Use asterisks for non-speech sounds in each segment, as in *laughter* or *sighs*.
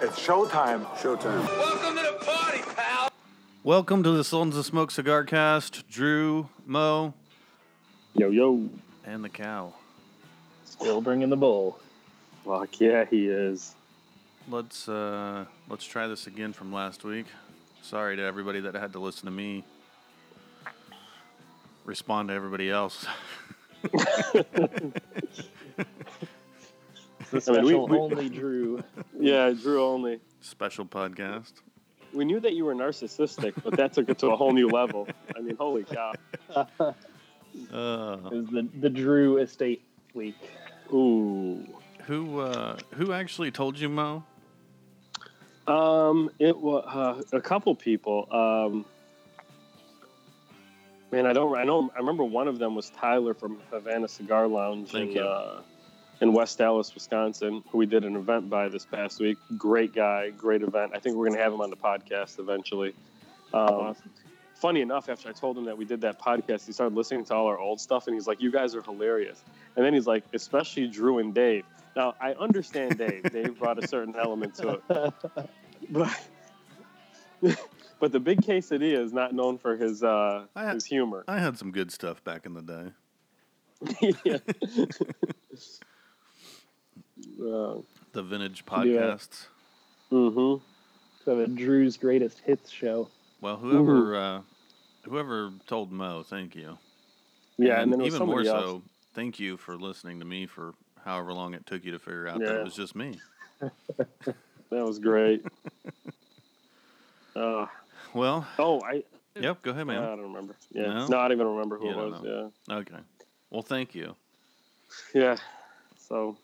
It's showtime. Showtime. Welcome to the party, pal. Welcome to the Sultans of Smoke Cigar Cast. Drew, Mo, Yo, yo. and the cow. Still bringing the bull. Fuck yeah, he is. Let's uh let's try this again from last week. Sorry to everybody that had to listen to me respond to everybody else. *laughs* *laughs* *laughs* The I mean, we- special we- only Drew. *laughs* Yeah, Drew only. Special podcast. We knew that you were narcissistic, but that took it to a whole new level. I mean, holy cow. Uh, It was the, the Drew estate week. Ooh. who uh who actually told you, Mo? Um, it was uh, a couple people. Um, man, I don't. I know. I remember one of them was Tyler from Havana Cigar Lounge Thank in, you. Uh, in West Allis, Wisconsin, who we did an event by this past week. Great guy, great event. I think we're gonna have him on the podcast eventually. Um, Funny enough, after I told him that we did that podcast, he started listening to all our old stuff, and he's like, "You guys are hilarious." And then he's like, "Especially Drew and Dave." Now I understand Dave. *laughs* Dave brought a certain element to it *laughs* but *laughs* but the big quesadilla is not known for his uh I ha- his humor. I had some good stuff back in the day. yeah. Uh, The vintage podcasts. mm-hmm. So the Drew's greatest hits show. Well, whoever uh whoever told Mo, thank you. Yeah, and, then even more else. so, thank you for listening to me for however long it took you to figure out that it was just me. *laughs* That was great. *laughs* uh, Well, oh, I yep, go ahead, man. I don't remember. Yeah, No? no, I don't even remember who You it was. know. Okay. Well, thank you. Yeah, yeah. So,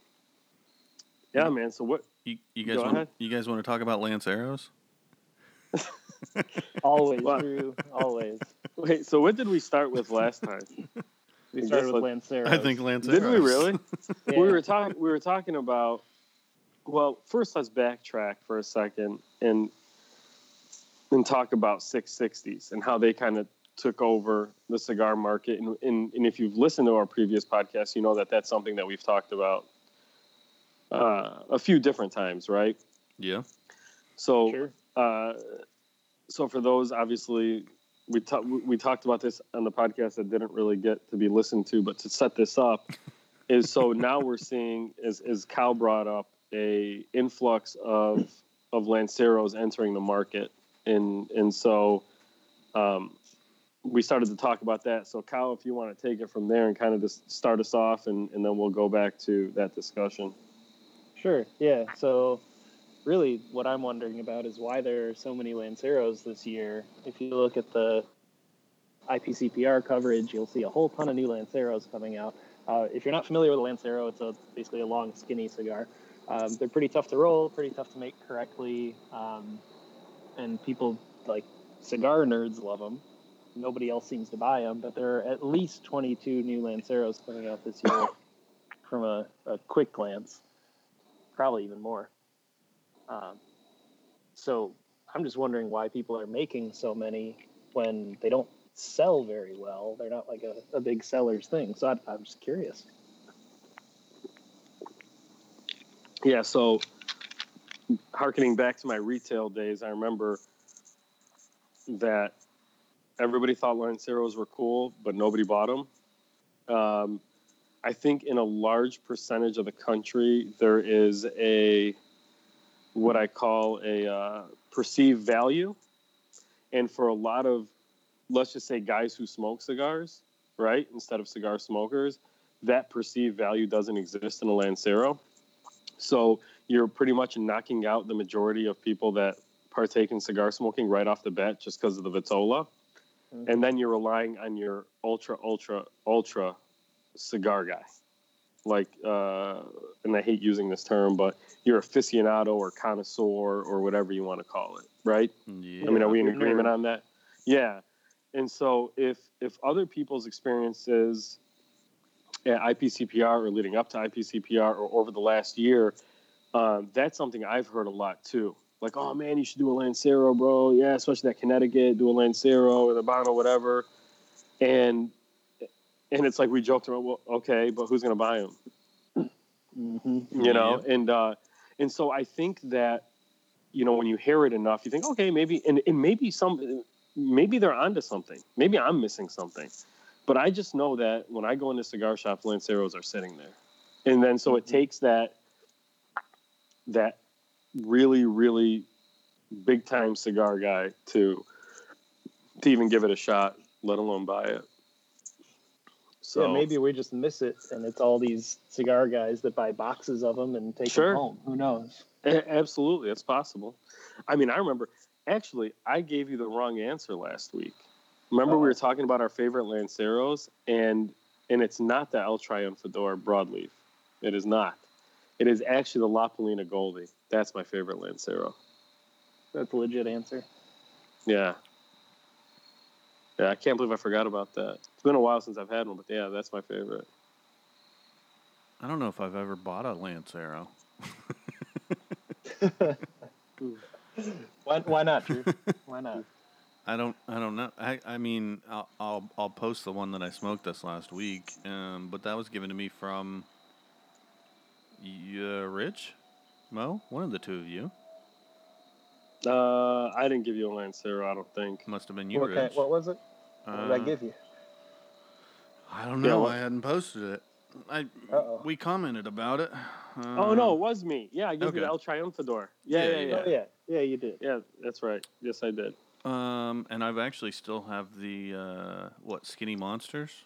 yeah, man. So what? You, you guys want you guys want to talk about Lanceros? *laughs* Always, Drew. Always. *laughs* Wait. So what did we start with last time? *laughs* We started with Lance Lancero. I think Lance Did Arrows. we really? Yeah. we were talking we were talking about well first let's backtrack for a second and and talk about 660s and how they kind of took over the cigar market and, and, and if you've listened to our previous podcast you know that that's something that we've talked about uh, a few different times right Yeah. so Sure. uh, so for those, obviously, we talked we talked about this on the podcast that didn't really get to be listened to, but to set this up is so *laughs* now we're seeing, as as Cal brought up, a influx of of Lanceros entering the market, and and so um, we started to talk about that. So Cal, if you want to take it from there and kind of just start us off, and, and then we'll go back to that discussion. Sure. Yeah. So, really, what I'm wondering about is why there are so many Lanceros this year. If you look at the IPCPR coverage, you'll see a whole ton of new Lanceros coming out. Uh, if you're not familiar with a Lancero, it's a basically a long, skinny cigar. Um, they're pretty tough to roll, pretty tough to make correctly, um, and people like cigar nerds love them. Nobody else seems to buy them, but there are at least 22 new Lanceros coming out this year *coughs* from a, a quick glance probably even more. Um, so I'm just wondering why people are making so many when they don't sell very well. They're not like a, a big seller's thing. So I, I'm just curious. Yeah, so harkening back to my retail days, I remember that everybody thought Lanceros were cool, but nobody bought them. Um, I think in a large percentage of the country, there is a what I call a uh, perceived value. And for a lot of, let's just say, guys who smoke cigars, right, instead of cigar smokers, that perceived value doesn't exist in a Lancero. So you're pretty much knocking out the majority of people that partake in cigar smoking right off the bat just because of the Vitola. Mhm. And then you're relying on your ultra, ultra, ultra cigar guy. Like, uh, and I hate using this term, but you're aficionado or connoisseur or whatever you want to call it, right? Yeah. I mean, are we in agreement on that? Yeah. And so if if other people's experiences at IPCPR or leading up to IPCPR or over the last year, um, that's something I've heard a lot too. Like, oh man, you should do a Lancero, bro. Yeah, especially that Connecticut, do a Lancero or the Bono, whatever. And and it's like we joked around, well, okay, but who's gonna buy them? Mm-hmm. you know and uh and so i think that you know, when you hear it enough, you think, okay, maybe, and, and maybe some, maybe they're onto something. Maybe I'm missing something. But I just know that when I go into cigar shops, Lanceros are sitting there, and then so it takes that that really, really big time cigar guy to to even give it a shot, let alone buy it. So yeah, maybe we just miss it, and it's all these cigar guys that buy boxes of them and take Sure. them home. Who knows? A- Absolutely, it's possible. I mean, I remember actually I gave you the wrong answer last week. Remember we were Oh. talking about our favorite Lanceros, and and it's not the El Triunfador broadleaf. It is not. It is actually the La Palina Goldie. That's my favorite Lancero. That's a legit answer. Yeah. Yeah, I can't believe I forgot about that. It's been a while since I've had one, but yeah, that's my favorite. I don't know if I've ever bought a Lancero. Why, why not, Drew? *laughs* Why not? I don't. I don't know. I. I mean, I'll. I'll, I'll post the one that I smoked this last week. Um, but that was given to me from. Yeah, Rich, Mo, one of the two of you. Uh, I didn't give you a Lancero, I don't think. Must have been you, What, kind- what was it? What did I Uh, give you? I don't know. what- I hadn't posted it. I. Uh-oh. We commented about it. oh no, Uh, it was me. Yeah, I gave okay. you the El Triunfador. Yeah, Yeah, yeah, yeah. Oh yeah, yeah, you did. Yeah, that's right. Yes, I did. Um, and I've actually still have the uh, what Skinny Monsters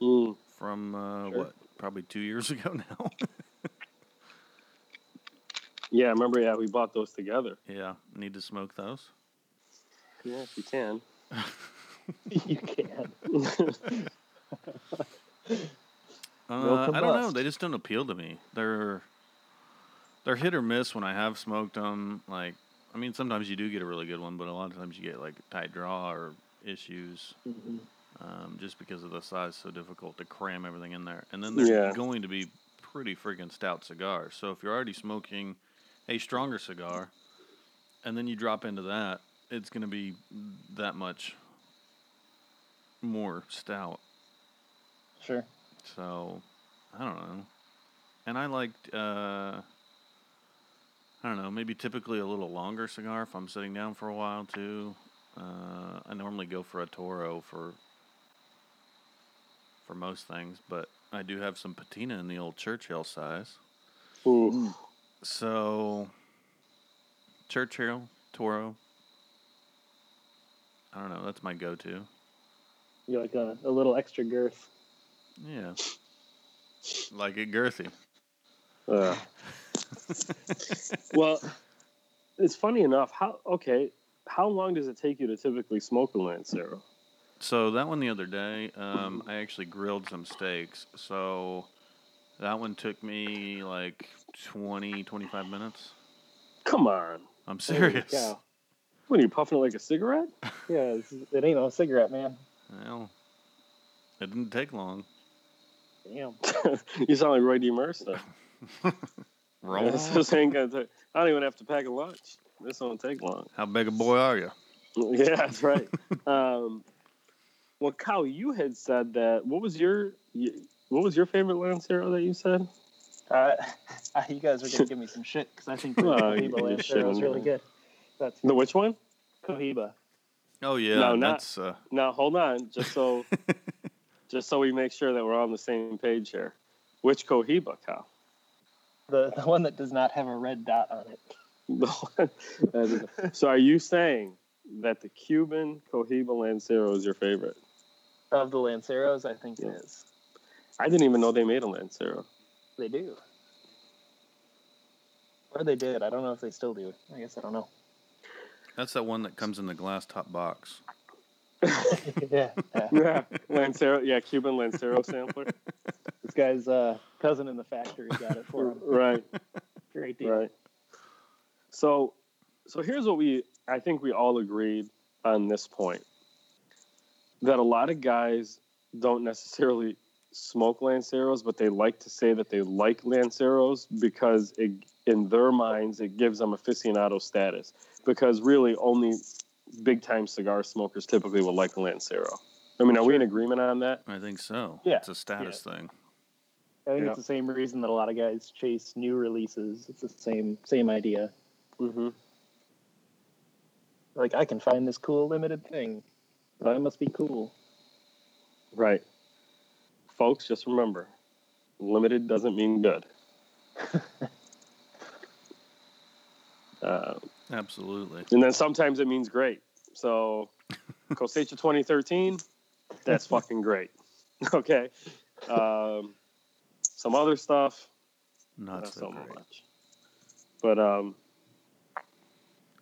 Mm. from uh, Sure. what probably two years *laughs* ago now. Yeah, I remember. Yeah, we bought those together. yeah, need to smoke those. Yeah, if you can. *laughs* you can. Uh, I don't know. They just don't appeal to me. They're they're hit or miss when I have smoked them. Like, I mean, sometimes you do get a really good one, but a lot of times you get like tight draw or issues, Mhm. um, just because of the size. So difficult to cram everything in there, and then they're Yeah. going to be pretty freaking stout cigars. So if you're already smoking a stronger cigar, and then you drop into that, it's going to be that much more stout. Sure. So, I don't know. And I liked, uh, I don't know, maybe typically a little longer cigar if I'm sitting down for a while too. Uh, I normally go for a Toro for for most things, but I do have some patina in the old Churchill size. Ooh. So, Churchill, Toro. I don't know. That's my go-to. You like a, a little extra girth. Yeah, like it girthy. Uh. well, it's funny enough. How okay? How long does it take you to typically smoke a Lancero? So that one the other day, um, I actually grilled some steaks. So that one took me like 20, 25 minutes. Come on. I'm serious. cow. What are you puffing it like a cigarette? *laughs* Yeah, it ain't no cigarette, man. Well, it didn't take long. Damn. *laughs* you sound like Roy D. Mercer. Roll. This, this ain't gonna take. I don't even have to pack a lunch. This won't take long. How big a boy are you? *laughs* Yeah, that's right. um, well, Kyle, you had said that. What was your you- what was your favorite Lancero that you said? *laughs* Uh, you guys are gonna give me some shit because I think the *laughs* Well, Cohiba you Lancero is shouldn't. really good. That's The which one? Cohiba. Oh yeah, No, not- that's uh, Now hold on, just so *laughs* just so we make sure that we're on the same page here. Which Cohiba, Kyle? The the one that does not have a red dot on it. The one- that is- so are you saying that the Cuban Cohiba Lancero is your favorite? Of the Lanceros, I think Yeah. it is. I didn't even know they made a Lancero. They do. Or they did. I don't know if they still do. I guess I don't know. that's that one that comes in the glass top box. *laughs* yeah, *laughs* yeah. Yeah, Lancero. Yeah, Cuban Lancero *laughs* sampler. This guy's uh, cousin in the factory got it for him. right. Great deal. Right. So, so here's what we I think we all agreed on this point that a lot of guys don't necessarily smoke Lanceros, but they like to say that they like Lanceros because it, in their minds it gives them aficionado status. Because really, only big time cigar smokers typically will like a Lancero. I mean, are we in agreement on that? I think so. Yeah, it's a status thing. I think Yeah. it's the same reason that a lot of guys chase new releases. It's the same same idea. Mm-hmm. Like I can find this cool limited thing. I must be cool. Right. Folks, just remember, limited doesn't mean good. *laughs* uh, Absolutely. and then sometimes it means great. So, *laughs* Cosecha 2013, that's fucking great. *laughs* Okay. Um, some other stuff, Not, so so much. But um,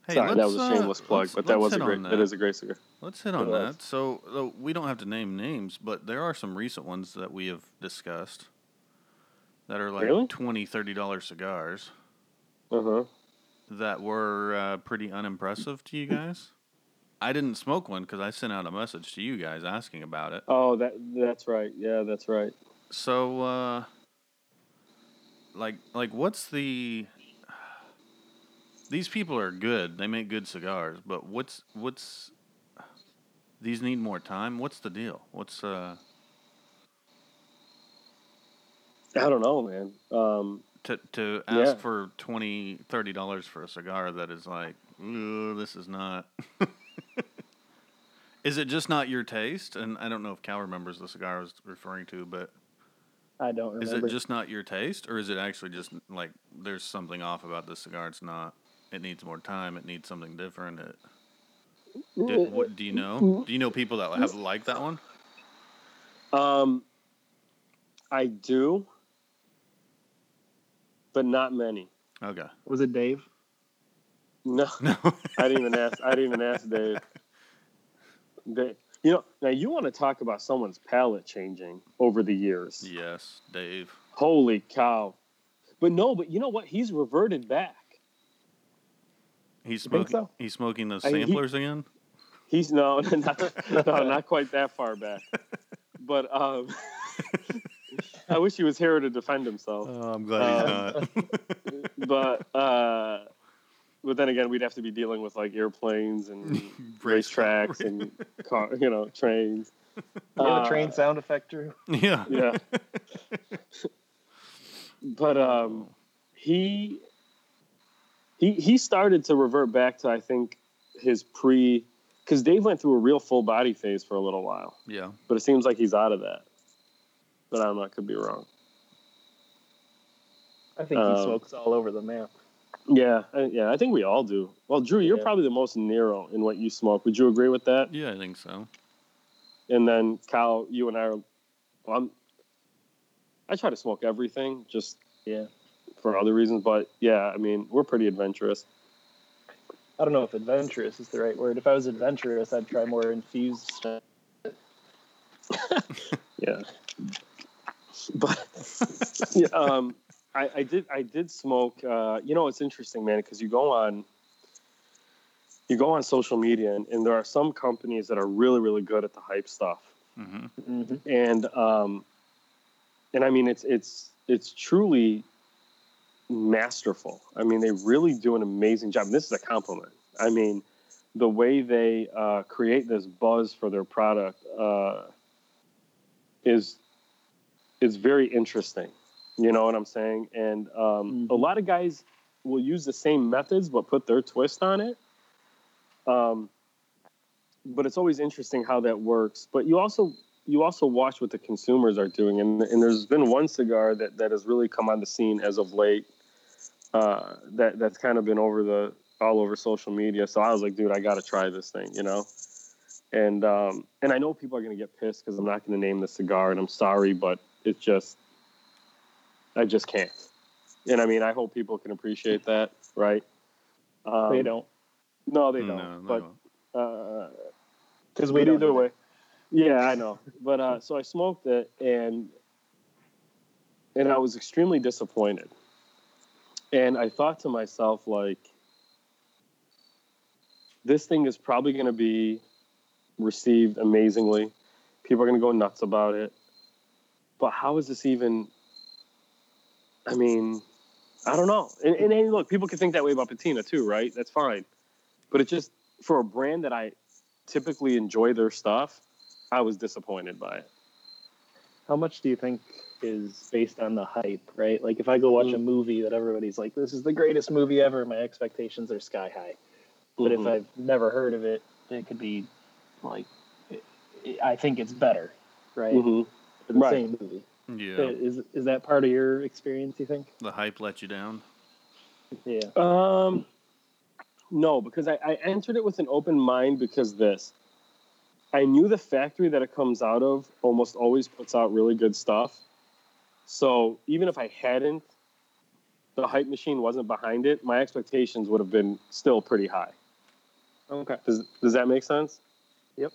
Hey, sorry, that was a uh, shameless plug. let's- but that was a great. That is a great cigar. Let's hit on that. So uh, we don't have to name names, but there are some recent ones that we have discussed that are like Really? twenty, thirty dollar cigars Uh huh. that were uh, pretty unimpressive to you guys. I didn't smoke one because I sent out a message to you guys asking about it. Oh, that that's right. Yeah, that's right. So, uh, like, like, what's the? These people are good. They make good cigars, but what's what's? These need more time. What's the deal? What's uh? I don't know, man. Um, to to ask Yeah. for 20 30 dollars for a cigar that is like "Ugh, this is not *laughs* is it just not your taste and i don't know if cal remembers the cigar i was referring to but I don't remember. is it just not your taste or is it actually just like there's something off about this cigar it's not it needs more time it needs something different it do, what, do you know do you know people that have liked that one um, I do, but not many. okay Was it Dave? No, *laughs* no I didn't even ask. I didn't even ask Dave. Dave. You know, now you want to talk about someone's palate changing over the years. yes dave Holy cow! But no, but you know what? He's reverted back. He's You think smoking so? he's smoking those I mean, he- samplers again He's no, *laughs* not, no, *laughs* not quite that far back. But um, *laughs* I wish he was here to defend himself. oh i'm glad Um, he's not But uh, but then again, we'd have to be dealing with like airplanes and Race racetracks and car, you know, trains. You have Uh, a train sound effect, Drew? Yeah. Yeah. but um, he he he started to revert back to I think his pre because Dave went through a real full body phase for a little while, Yeah. but it seems like he's out of that. But I don't know, I could be wrong. I think Um, he smokes all over the map. Yeah, I, yeah, I think we all do. Well, Drew, you're Yeah. probably the most Nero in what you smoke. Would you agree with that? Yeah, I think so. And then Kyle, you and I are. Well, I'm. I try to smoke everything, just Yeah. For other reasons, but yeah, I mean, we're pretty adventurous. I don't know if adventurous is the right word. If I was adventurous, I'd try more infused stuff. *laughs* *laughs* Yeah. *laughs* But yeah, um, I, I did I did smoke. Uh, you know, it's interesting, man, because you go on you go on social media, and, and there are some companies that are really really good at the hype stuff. hmm hmm and um, and I mean it's it's it's truly masterful. I mean they really do an amazing job. And this is a compliment. I mean the way they uh, create this buzz for their product uh, is is very interesting. You know what I'm saying? And um, a Mhm. lot of guys will use the same methods but put their twist on it. Um, but it's always interesting how that works. But you also you also watch what the consumers are doing, and and there's been one cigar that that has really come on the scene as of late. Uh, that that's kind of been over the all over social media. So I was like, dude, I got to try this thing, you know. And um, and I know people are gonna get pissed because I'm not gonna name the cigar, and I'm sorry, but it's just I just can't. And I mean, I hope people can appreciate that, right? Um, they don't. No, they don't. they but won't. uh, Because but we don't either either. way. Yeah, I know. But uh, so I smoked it, and and I was extremely disappointed. And I thought to myself, like, this thing is probably going to be received amazingly. People are going to go nuts about it. But how is this even? I mean, I don't know. And, and, and look, people can think that way about patina too, right? That's fine. But it just for a brand that I typically enjoy their stuff, I was disappointed by it. How much do you think is based on the hype, right? Like if I go watch a Mm. movie that everybody's like, this is the greatest movie ever, my expectations are sky high. But if Mhm. I've never heard of it, it could be like it, it- I think it's better, right? Mhm. For the Right. same movie. Yeah. Is is that part of your experience? You think? The hype let you down. Yeah. Um, no, because I, I entered it with an open mind because this. I knew the factory that it comes out of almost always puts out really good stuff. So even if I hadn't, the hype machine wasn't behind it, my expectations would have been still pretty high. Okay. Does, does that make sense? Yep.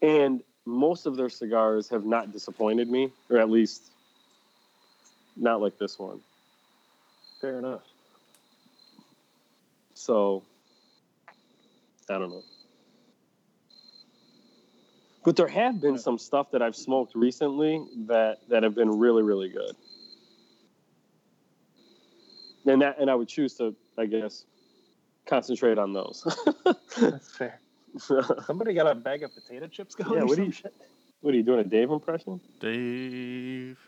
And most of their cigars have not disappointed me, or at least not like this one. Fair enough. So I don't know. But there have been some stuff that I've smoked recently that that have been really really good. And that and I would choose to I guess concentrate on those. *laughs* That's fair. Somebody got a bag of potato chips going. Yeah, what do some you- shit? what are you doing a Dave impression? Dave.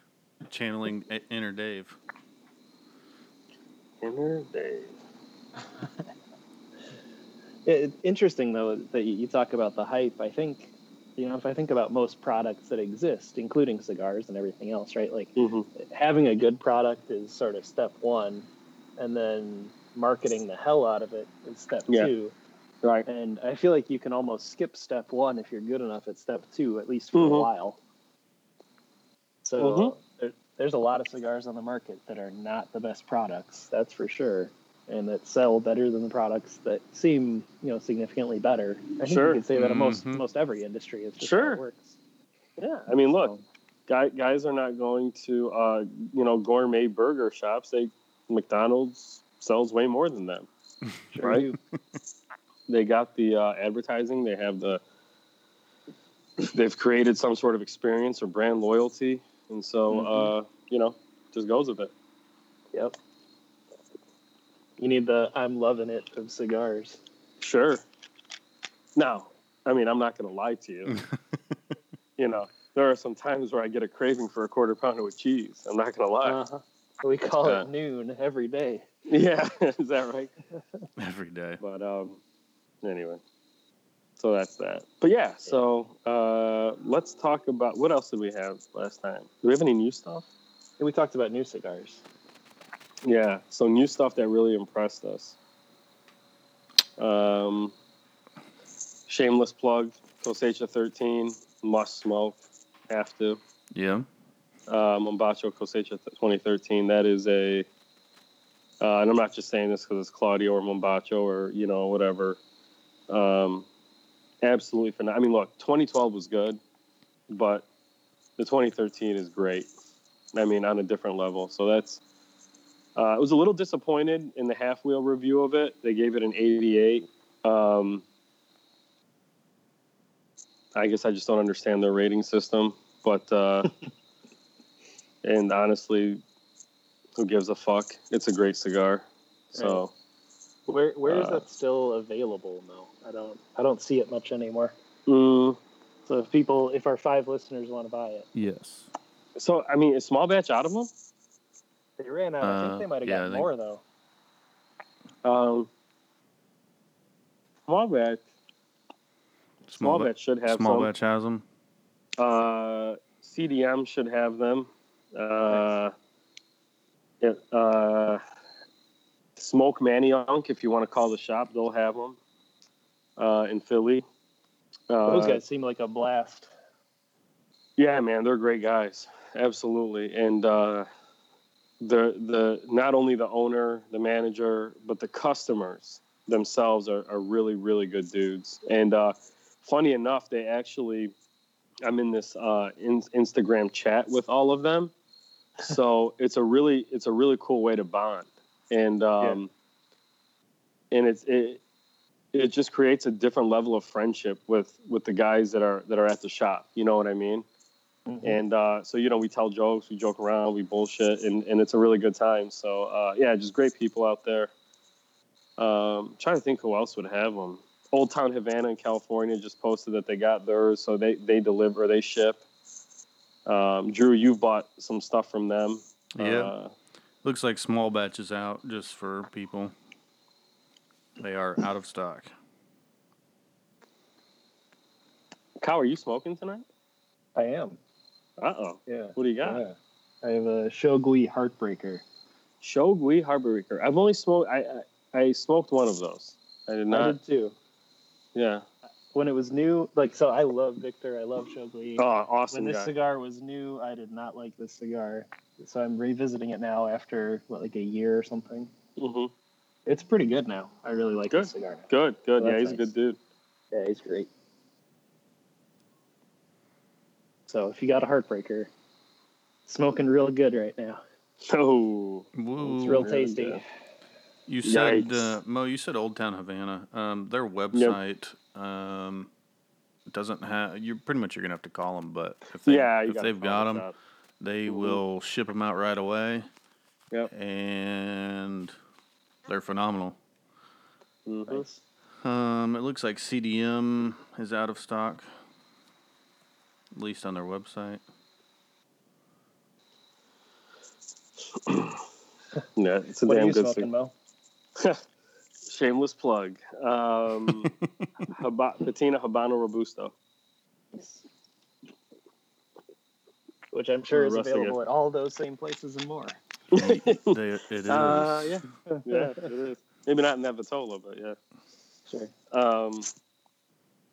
Channeling inner Dave. Inner Dave. *laughs* It, interesting though that you, you talk about the hype. I think, you know, if I think about most products that exist, including cigars and everything else, right? Like hmm having a good product is sort of step one, and then marketing the hell out of it is step Yeah. two. Right. And I feel like you can almost skip step one if you're good enough at step two, at least for Mhm. a while. So Mhm. there, there's a lot of cigars on the market that are not the best products, that's for sure, and that sell better than the products that seem, you know, significantly better. I think Sure. you could say that in most Mhm. most every industry. It's just Sure. it works. Yeah. I mean, look, So, guy, guys are not going to uh, you know gourmet burger shops. They McDonald's sells way more than them. *laughs* sure Right. they got the uh, advertising they have the they've created some sort of experience or brand loyalty and so Mhm. uh, you know just goes with it Yep. You need the I'm loving it of cigars. sure now i mean i'm not going to lie to you *laughs* you know there are some times where i get a craving for a quarter pounder with cheese i'm not going to lie Uh-huh. We call Yeah. it noon every day. yeah *laughs* is that right *laughs* Every day. but um anyway so that's that but yeah so uh let's talk about what else did we have last time do we have any new stuff And we talked about new cigars. Yeah, so new stuff that really impressed us. Um, shameless plug, Cosecha 13, must smoke, have to. Yeah. Uh, Mombacho Cosecha 2013, that is a, uh, and I'm not just saying this because it's Claudio or Mombacho or, you know, whatever. Um, absolutely phenomenal. I mean, look, 2012 was good, but the 2013 is great. I mean, on a different level. So that's, uh, I was a little disappointed in the halfwheel review of it. They gave it an 88. Um, I guess I just don't understand their rating system, but uh, *laughs* and honestly, who gives a fuck? It's a great cigar. So Where where is Uh, that still available though? I don't I don't see it much anymore. mm, So if people if our five listeners want to buy it, Yes. so I mean, is small batch out of them? They ran out. I Uh, think they might have yeah, I got think- more though. Um, small batch. Small, ba- batch should have Small some. batch has them. Uh, CDM should have them. Uh, it, uh, Smoke Manioc, if you want to call the shop, they'll have them uh, in Philly. Uh, Those guys seem like a blast. Yeah, man, they're great guys. Absolutely. And uh, the the not only the owner, the manager, but the customers themselves are, are really really good dudes. And uh, funny enough, they actually I'm in this uh, in, Instagram chat with all of them. So *laughs* it's a really it's a really cool way to bond. And um, and it's it it just creates a different level of friendship with with the guys that are that are at the shop. You know what I mean? Mm-hmm. And uh, so, you know, we tell jokes, we joke around, we bullshit, and, and it's a really good time. So, uh, yeah, just great people out there. Um, trying to think who else would have them. Old Town Havana in California just posted that they got theirs, so they, they deliver, they ship. Um, Drew, you've bought some stuff from them. Yeah. Uh, Looks like small batches out just for people. They are out of stock. Kyle, are you smoking tonight? I am. Uh oh. Yeah. What do you got? Yeah. I have a Shogui Heartbreaker. Shogui Heartbreaker. I've only smoked. I, I I smoked one of those. I did not. I did too. Yeah. When it was new, like so, I love Victor. I love Shogui. Oh, awesome when this guy. cigar was new, I did not like this cigar. So I'm revisiting it now after what, like a year or something. hmm It's pretty good now. I really like Good. this cigar. Now. Good. Good. Well, yeah, he's that's a good dude. Yeah, he's great. So if you got a heartbreaker, smoking real good right now. *laughs* Oh. Woo. It's real tasty. good. You said uh, Mo. You said Old Town Havana. Um, their website um, doesn't have. You pretty much you're gonna have to call them, but if they yeah, if they've got them, shop. they Mhm. will ship them out right away. Yep. And they're phenomenal. Mhm. Nice. Um, it looks like CDM is out of stock, at least on their website. *clears throat* Yeah, it's a What are damn you good smoking. Mo? *laughs* Shameless plug. Um, *laughs* Haba- Patina Habano Robusto. Which I'm sure is Rusty available at all those same places and more. They, it is. Uh, yeah, *laughs* yeah, it is. Maybe not in Navatola, but yeah. Sure. Um,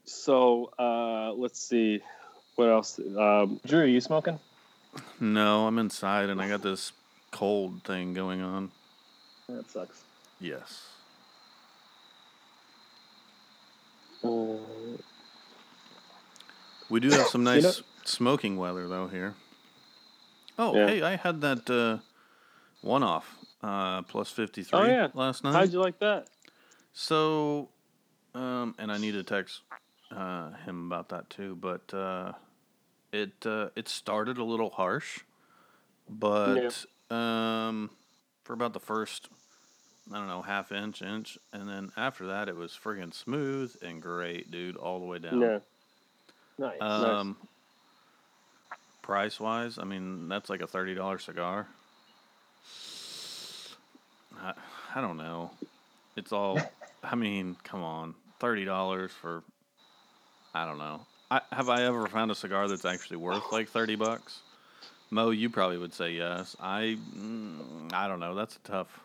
so uh, let's see, what else? Um, Drew, are you smoking? No, I'm inside and I got this cold thing going on. That sucks. Yes. We do have some You nice know- smoking weather though here. Oh, Yeah. hey, I had that uh, one off uh, plus 53 Oh, yeah. last night. how'd you like that? So, um, and I need to text uh, him about that too. But uh, it uh, it started a little harsh, but um, for about the first, I don't know, half inch, inch, and then after that, it was friggin' smooth and great, dude, all the way down. Yeah. Nice. Um, price wise, I mean, that's like a thirty dollar cigar. I, I don't know. It's all. *laughs* I mean, come on, thirty dollars for. I don't know. I, have I ever found a cigar that's actually worth like thirty bucks? Mo, you probably would say yes. I, mm, I don't know. That's a tough.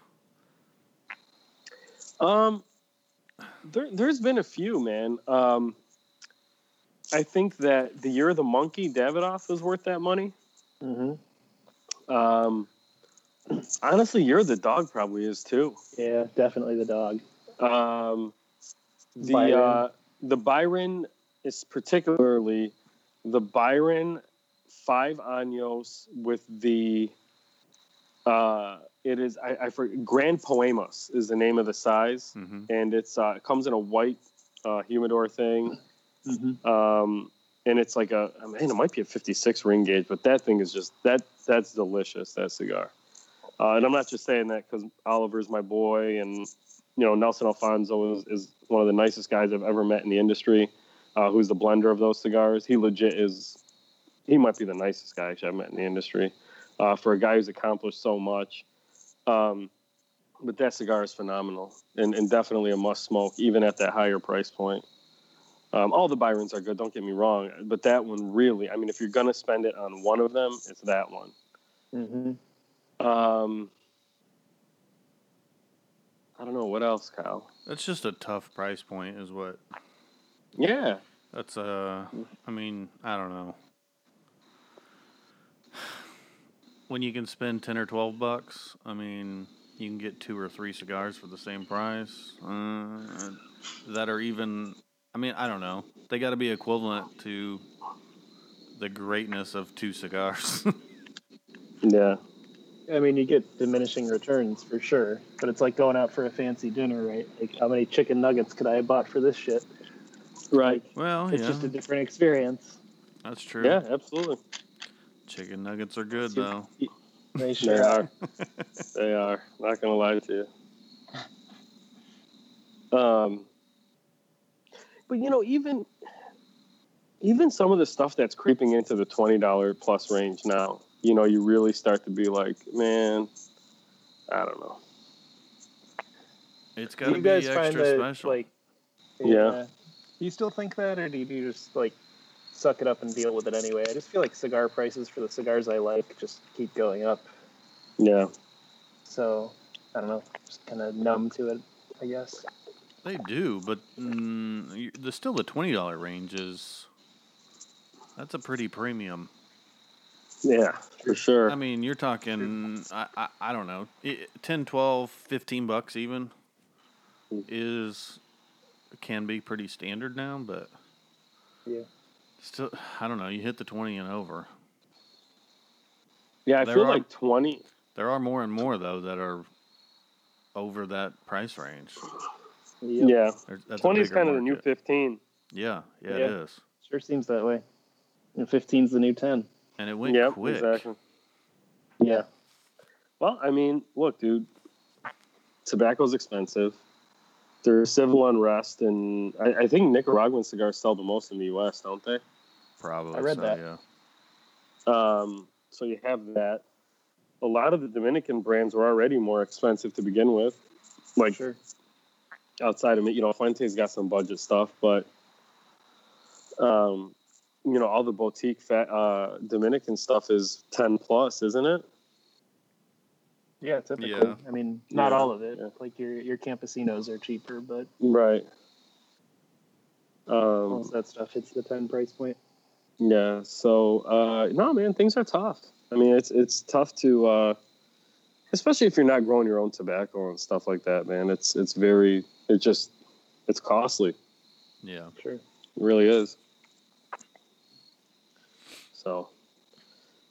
Um, there, there's been a few, man. Um, I think that the year of the monkey, Davidoff was worth that money. hmm Um, honestly, year of the dog probably is too. Yeah, definitely the dog. Um, the Byron. Uh, the Byron is particularly the Byron five años with the uh, it is I, I forget Grand Poemas is the name of the size, hmm and it's uh, it comes in a white uh, humidor thing, Mm-hmm. um, and it's like a I mean it might be a 56 ring gauge, but that thing is just that that's delicious that cigar. Uh, and I'm not just saying that because Oliver's my boy, and you know Nelson Alfonso is, is one of the nicest guys I've ever met in the industry. Uh, who's the blender of those cigars? He legit is. He might be the nicest guy actually I've met in the industry. Uh, for a guy who's accomplished so much, um, but that cigar is phenomenal and, and definitely a must smoke, even at that higher price point. Um, all the Byrons are good, don't get me wrong, but that one really, I mean, if you're going to spend it on one of them, it's that one. Mm-hmm. Um, I don't know what else, Kyle. That's just a tough price point, is what. Yeah, That's uh, I mean, I don't know. When you can spend ten or twelve bucks, I mean, you can get two or three cigars for the same price. Uh, that are even. I mean, I don't know. They got to be equivalent to the greatness of two cigars. *laughs* yeah, I mean, you get diminishing returns for sure, but it's like going out for a fancy dinner, right? Like, how many chicken nuggets could I have bought for this shit? Right. well, It's yeah, just a different experience. that's true. Yeah, absolutely. Chicken nuggets are good though. They They sure are. *laughs* they are. Not gonna lie to you. Um, but you know, even even some of the stuff that's creeping into the twenty dollar plus range now, you know, you really start to be like, man, I don't know. It's got to you be guys extra that special. like? Yeah. Do you still think that, or do you just like suck it up and deal with it anyway. I just feel like cigar prices for the cigars I like just keep going up. Yeah. So I don't know, just kind of numb to it, I guess. They do, but mm, you- the still the twenty dollar range is that's a pretty premium. Yeah, for sure. I mean, you're talking I, I, I don't know, i- 10, 12, 15 bucks even is can be pretty standard now, but Yeah. still I don't know, you hit the 20 and over. yeah, I there feel are- like 20. There are more and more though that are over that price range. Yep. Yeah. There's, 20 is bigger kind of the new 15. Yeah, yeah, it Yeah. is. Sure seems that way. And 15's the new 10. And it went Yep, quick. exactly. Yeah. Well, I mean, look, dude, tobacco's expensive. There's civil unrest, and I, I think Nicaraguan cigars sell the most in the U.S., don't they? Probably. I read so, that. Yeah. Um, so you have that. A lot of the Dominican brands were already more expensive to begin with. Like Sure. outside of it, you know, Fuente's got some budget stuff, but um, you know, all the boutique fat, uh, Dominican stuff is ten plus, isn't it? Yeah, typically. Yeah. I mean, not Yeah, all of it. yeah. Like your your campesinos are cheaper, but Right. Um, most that stuff hits the 10 price point. Yeah. So uh, no, man, things are tough. I mean, it's it's tough to, uh, especially if you're not growing your own tobacco and stuff like that, man. It's it's very it just it's costly. Yeah. Sure. It really is. So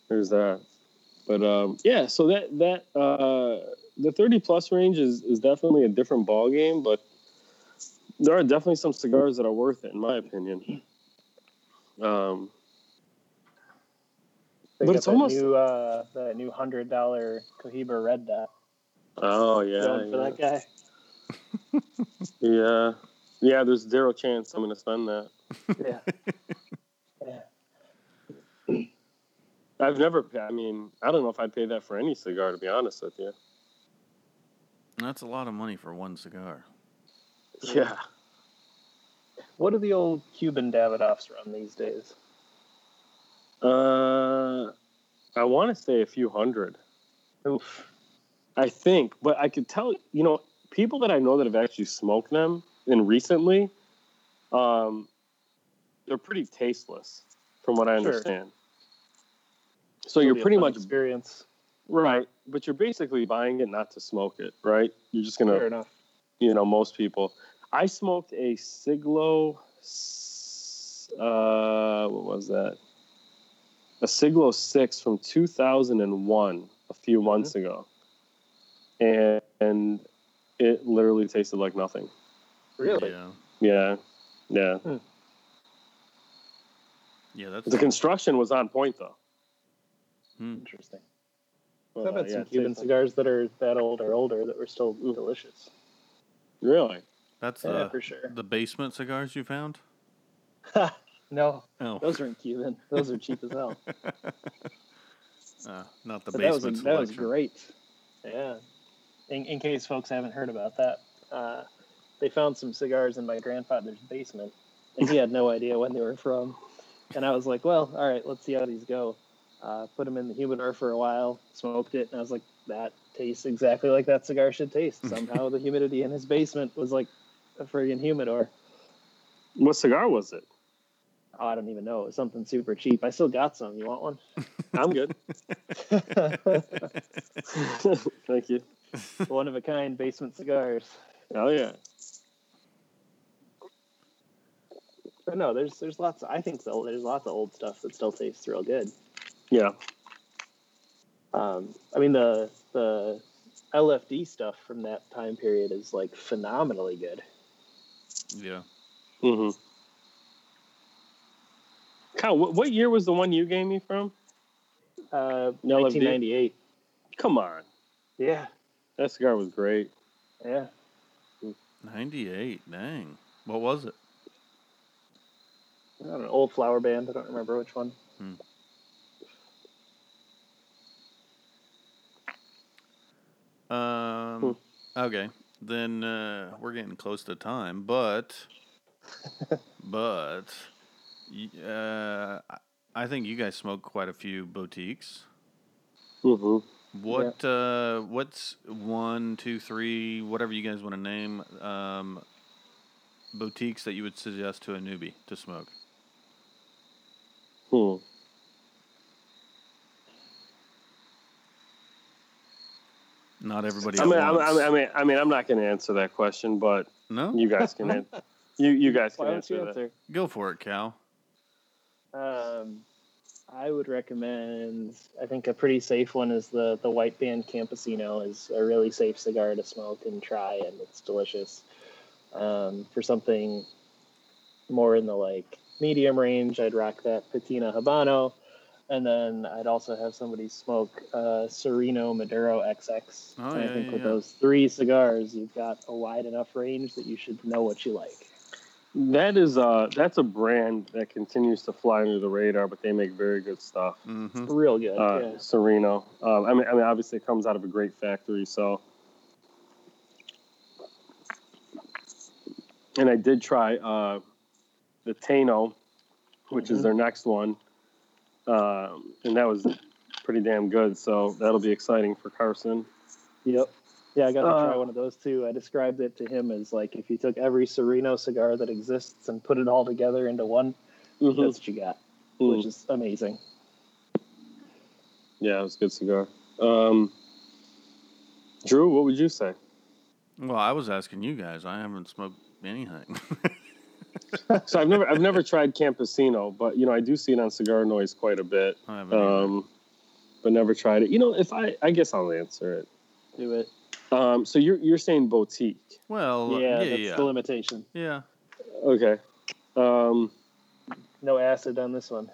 there's that. But um, yeah, so that that uh, the 30 plus range is is definitely a different ball game, but there are definitely some cigars that are worth it, in my opinion. Um, But it's that almost- new uh that new hundred dollar Cohiba Red Dot. oh yeah, Going for yeah. that guy. *laughs* Yeah. Yeah, there's zero chance I'm going to spend that. Yeah. yeah. *laughs* I've never, I mean, I don't know if I'd pay that for any cigar, to be honest with you. That's a lot of money for one cigar. Yeah. What do the old Cuban Davidoffs run these days? Uh, I want to say a few hundred, Oof. I think, but I could tell, you know, people that I know that have actually smoked them and recently, um, they're pretty tasteless from what I Sure. Understand. So It'll you're pretty much experience. right, but you're basically buying it not to smoke it, right? You're just going to Fair enough. you know most people i smoked a siglo uh what was that a siglo 6 from 2001 a few months ago and, and it literally tasted like nothing Really? Yeah. yeah yeah Yeah, that's the construction was on point though hmm. Interesting. But, I've had yeah, some it Cuban tastes cigars that are that old or older that were still Mm. delicious. really that's Yeah, the for sure. the basement cigars you found. *laughs* no, Oh, those aren't Cuban. *laughs* Those are cheap as hell. *laughs* uh, not the But that was, basement that was great. Yeah. In, in case folks haven't heard about that, uh, they found some cigars in my grandfather's basement, and he had no idea when they were from. And I was like, well, all right, let's see how these go. Uh, put them in the humidor for a while, smoked it, and I was like, that tastes exactly like that cigar should taste. *laughs* Somehow the humidity in his basement was like a friggin' humidor. what cigar was it Oh, I don't even know. It was something super cheap. I still got some. You want one? *laughs* i'm good *laughs* thank you one of a kind basement cigars. oh yeah But no, there's there's lots. I think so. There's lots of old stuff that still tastes real good. Yeah Um, I mean the the LFD stuff from that time period is like phenomenally good. Yeah. Mm-hmm. Kyle, what, what year was the one you gave me from? Uh, LFD? 1998. Come on, Yeah, that cigar was great. yeah. Ninety eight. Dang. What was it? I don't know, old flower band. I don't remember which one. Um. Okay. Then uh, we're getting close to time, but *laughs* but Uh, I- think you guys smoke quite a few boutiques. hmm What uh, what's one, two, three, whatever you guys want to name, um, boutiques that you would suggest to a newbie to smoke? Hmm. Not everybody. I mean, I, once. I, I mean, I mean, I'm not going to answer that question, but no, you guys can. an- you you guys can Why don't answer that. go for it, Cal. Um, I would recommend. I think a pretty safe one is the the White Band Campesino. is a really safe cigar to smoke and try, and it's delicious. Um, for something more in the like medium range, I'd rock that Patina Habano, and then I'd also have somebody smoke uh, Serino Maduro XX. Oh, and yeah, I think yeah, with yeah. those three cigars, you've got a wide enough range that you should know what you like. That is a that's a brand that continues to fly under the radar, but they make very good stuff. Mm-hmm. Real good. Uh, yeah. Serino. Um, I mean, I mean, obviously, it comes out of a great factory, so. And I did try uh, the Tano, which is Mhm. their next one, um, and that was pretty damn good. So that'll be exciting for Carson. Yep. Yeah, I got to Uh, try one of those too. I described it to him as like if you took every Serino cigar that exists and put it all together into one, Mhm. that's what you got, Mm. which is amazing. Yeah, it was a good cigar. Um, Drew, what would you say? Well, I was asking you guys. I haven't smoked anything. *laughs* So I've never, I've never tried Campesino, but you know, I do see it on Cigar Noise quite a bit. I haven't. um, but never tried it. You know, if I, I guess I'll answer it. Do it. Um, so you're you're saying boutique? well, yeah, yeah, that's yeah, the limitation. yeah. Okay. Um, No acid on this one.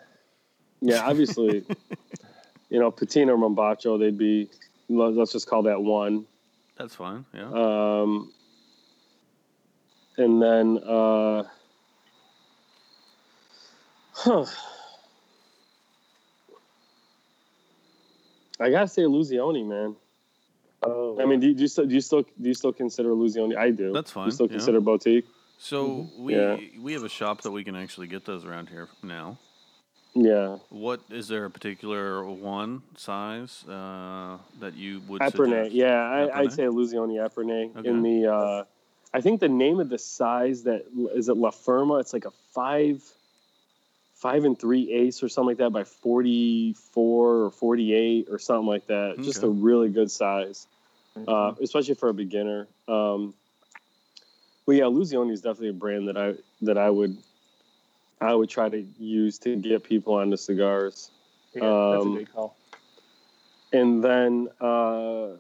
yeah, obviously, *laughs* you know, Patina or Mombacho, they'd be. let- Let's just call that one. That's fine. Yeah. Um, and then, uh, huh. *sighs* I gotta say Illusione, man. Oh, I mean, do you, do you still do you still do you still consider Illusione? I do. That's fine, You still yeah. consider boutique? so we Yeah. we have a shop that we can actually get those around here now. Yeah. What is there a particular one size uh, that you would Epernay. suggest? Yeah, I, Epernay? I'd say Illusione Epernay. Okay. In the, uh, I think the name of the size that is it La Firma. It's like a five, five and three ace or something like that by forty four or forty eight or something like that. Just a really good size, uh, especially for a beginner. Um, but yeah, Illusione is definitely a brand that I that I would. I would try to use to get people onto cigars. yeah, that's a um, good call. and then uh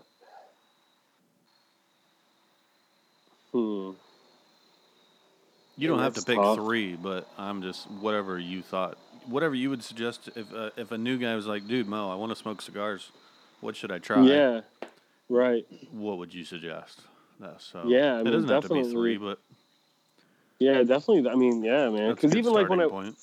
hmm You don't have to pick tough. three, but I'm just whatever you thought, whatever you would suggest. If uh, if a new guy was like, "Dude, Mo, I want to smoke cigars. What should I try?" yeah right What would you suggest? Uh, so Yeah, I it doesn't have to be definitely- three, but yeah definitely i mean yeah man because even like when i starting point.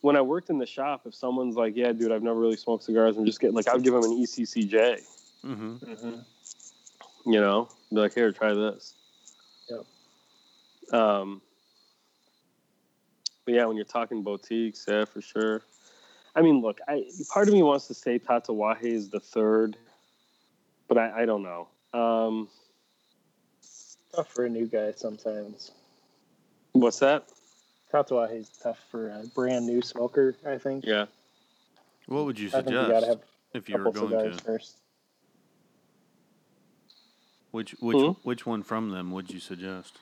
when i worked in the shop if someone's like yeah dude i've never really smoked cigars i'm just getting like i would give them an E eccj hmm Mm-hmm. you know be like here try this Yep. um but yeah when you're talking boutiques yeah for sure i mean look i part of me wants to say Tatuaje is the third but i, I don't know um Tough for a new guy sometimes. what's that Tatuaje is tough for a brand new smoker. I think. yeah What would you I think you gotta have if a you were couple going cigars to? first. Which which Hmm? which one from them would you suggest?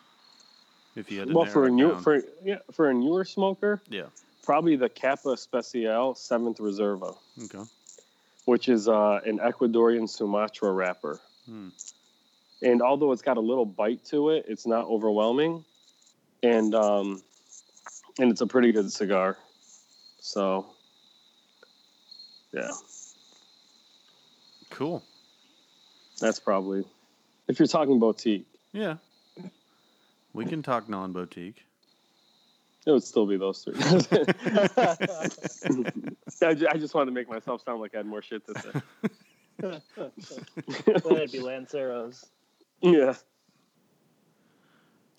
If you had to well for a new down? for yeah for a newer smoker yeah, probably the Capa Especial Seventh Reserva, okay, which is uh, an Ecuadorian Sumatra wrapper. Hmm. And although it's got a little bite to it, it's not overwhelming, and um, and it's a pretty good cigar. So, yeah, cool. that's probably if you're talking boutique, Yeah, we can talk non-boutique. it would still be those three. *laughs* I ju- I just wanted to make myself sound like I had more shit to say. *laughs* Well, that'd be Lanceros. yeah.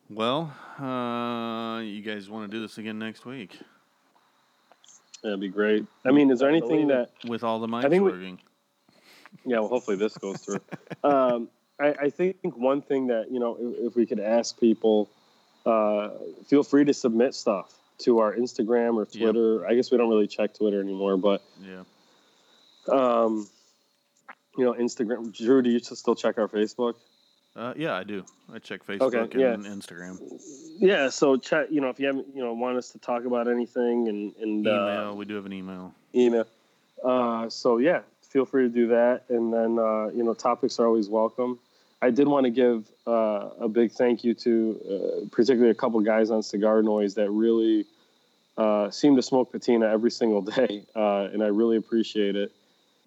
Well, uh, you guys want to do this again next week? That'd be great. I mean, is there anything that with all the mics think we- working. Yeah, well, hopefully this goes through. um, I, I think one thing that you know, if, if we could ask people, uh, feel free to submit stuff to our Instagram or Yep. Twitter. I guess we don't really check Twitter anymore, but Yeah. um, you know, Instagram. Drew, do you still check our Facebook? Uh, yeah, I do. I check Facebook Okay, yeah. and Instagram. Yeah, so check. You know, if you haven't, you know, want us to talk about anything and and uh, Email. we do have an email. email. Uh, so yeah, feel free to do that. And then uh, you know, topics are always welcome. I did want to give uh, a big thank you to uh, particularly a couple guys on Cigar Noise that really uh, seem to smoke patina every single *laughs* day, uh, and I really appreciate it.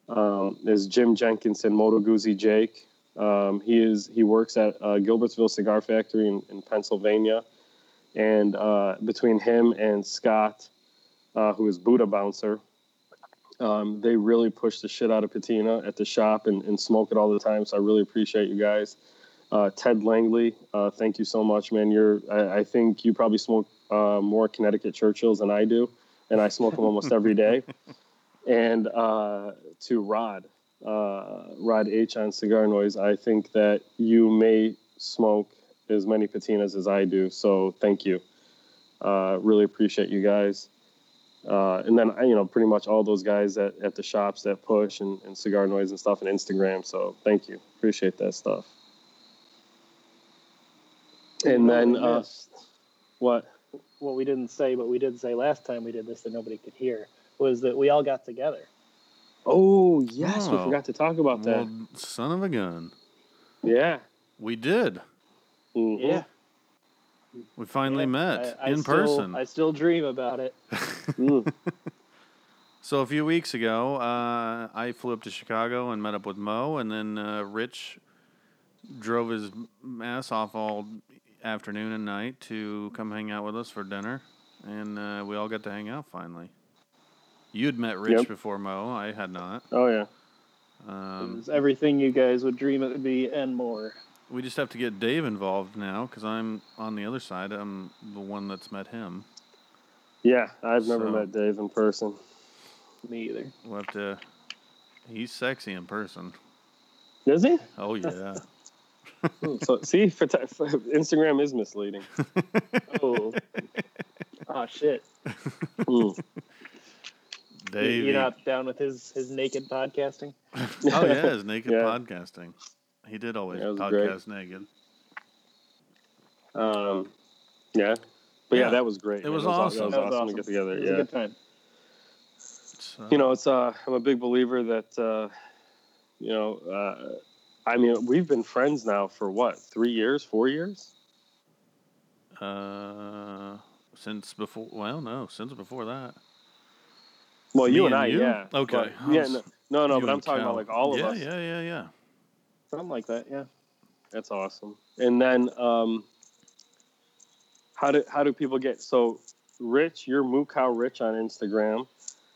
Um, is Jim Jenkinson, Moto Guzzi Jake. Um, he is he works at uh, Gilbertsville Cigar Factory in, in Pennsylvania, and uh, between him and Scott, who is Buddha Bouncer, um, they really push the shit out of patina at the shop and, and smoke it all the time. So I really appreciate you guys. Uh, Ted Langley, uh, thank you so much, man. You're I, I think you probably smoke uh, more Connecticut Churchills than I do, and I smoke them almost every day. *laughs* And uh, to Rod, uh, Rod H on Cigar Noise, I think that you may smoke as many patinas as I do. So thank you. Uh, really appreciate you guys. Uh, and then, you know, pretty much all those guys at, at the shops that push and, and Cigar Noise and stuff and Instagram. So thank you. Appreciate that stuff. And then, uh, what? what we didn't say, but we did say last time we did this that nobody could hear, was that we all got together. Oh, yes. We Oh. forgot to talk about that. Well, son of a gun. yeah. We did. Mhm. Yeah. We finally Yeah. met I- I in still- person. I still dream about it. *laughs* Mm. So a few weeks ago, uh, I flew up to Chicago and met up with Mo, and then uh, Rich drove his ass off all afternoon and night to come hang out with us for dinner, and uh, we all got to hang out finally. You'd met Rich Yep. before Mo. I had not. Oh, yeah. It Um, was everything you guys would dream it would be and more. We just have to get Dave involved now because I'm on the other side. I'm the one that's met him. Yeah. I've never So- met Dave in person. Me either. We'll have to. He's sexy in person. Is he? Oh yeah. *laughs* *laughs* so, see, for t- for- Instagram is misleading. *laughs* Oh, oh shit! Mm. You- Dave. You're not down with his his naked podcasting? Oh yeah, his naked Yeah. podcasting. He did always That was great. podcast naked. Um, yeah. But yeah, Yeah. that was great. It man. was That aw- awesome. That was, That was awesome, to get together. It was a Yeah. good time. So, You know, it's uh, I'm a big believer that uh, you know, uh, I mean, we've been friends now for what, three years, four years? uh, since before. Well, no, since before that. Well, Me you and and I, you? yeah. Okay. But- I yeah, no, no, no but I'm talking Cal. about like all of yeah, us. Yeah, yeah, yeah. Something like that. Yeah. That's awesome. And then, um, how do how do people get so? Rich, you're Moo Cow Rich on Instagram.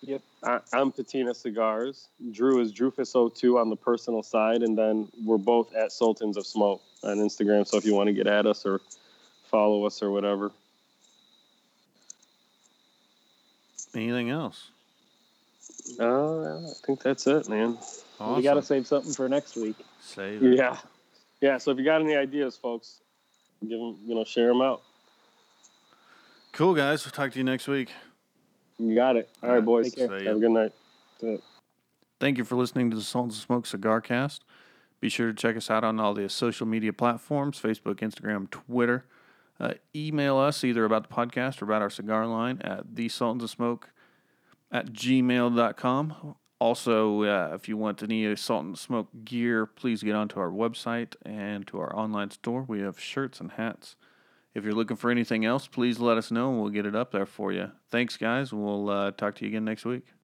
Yep. I, I'm Patina Cigars. Drew is Drufus02 on the personal side, and then we're both at Sultans of Smoke on Instagram. So if you want to get at us or follow us or whatever. Anything else? Uh, I think that's it, man. Awesome. We got to save something for next week. Save it. Yeah, yeah. So if you got any ideas, folks, give them, you know, share them out. Cool, guys. We'll talk to you next week. You got it. All right, boys. Take care. Have a good night. That's it. Thank you for listening to the Sultans of Smoke Cigar Cast. Be sure to check us out on all the social media platforms Facebook, Instagram, Twitter. Uh, email us either about the podcast or about our cigar line at the Sultans of Smoke at gmail.com. Also, uh, if you want any Sultans of Smoke gear, please get onto our website and to our online store. We have shirts and hats. If you're looking for anything else, please let us know and we'll get it up there for you. Thanks, guys. We'll uh, talk to you again next week.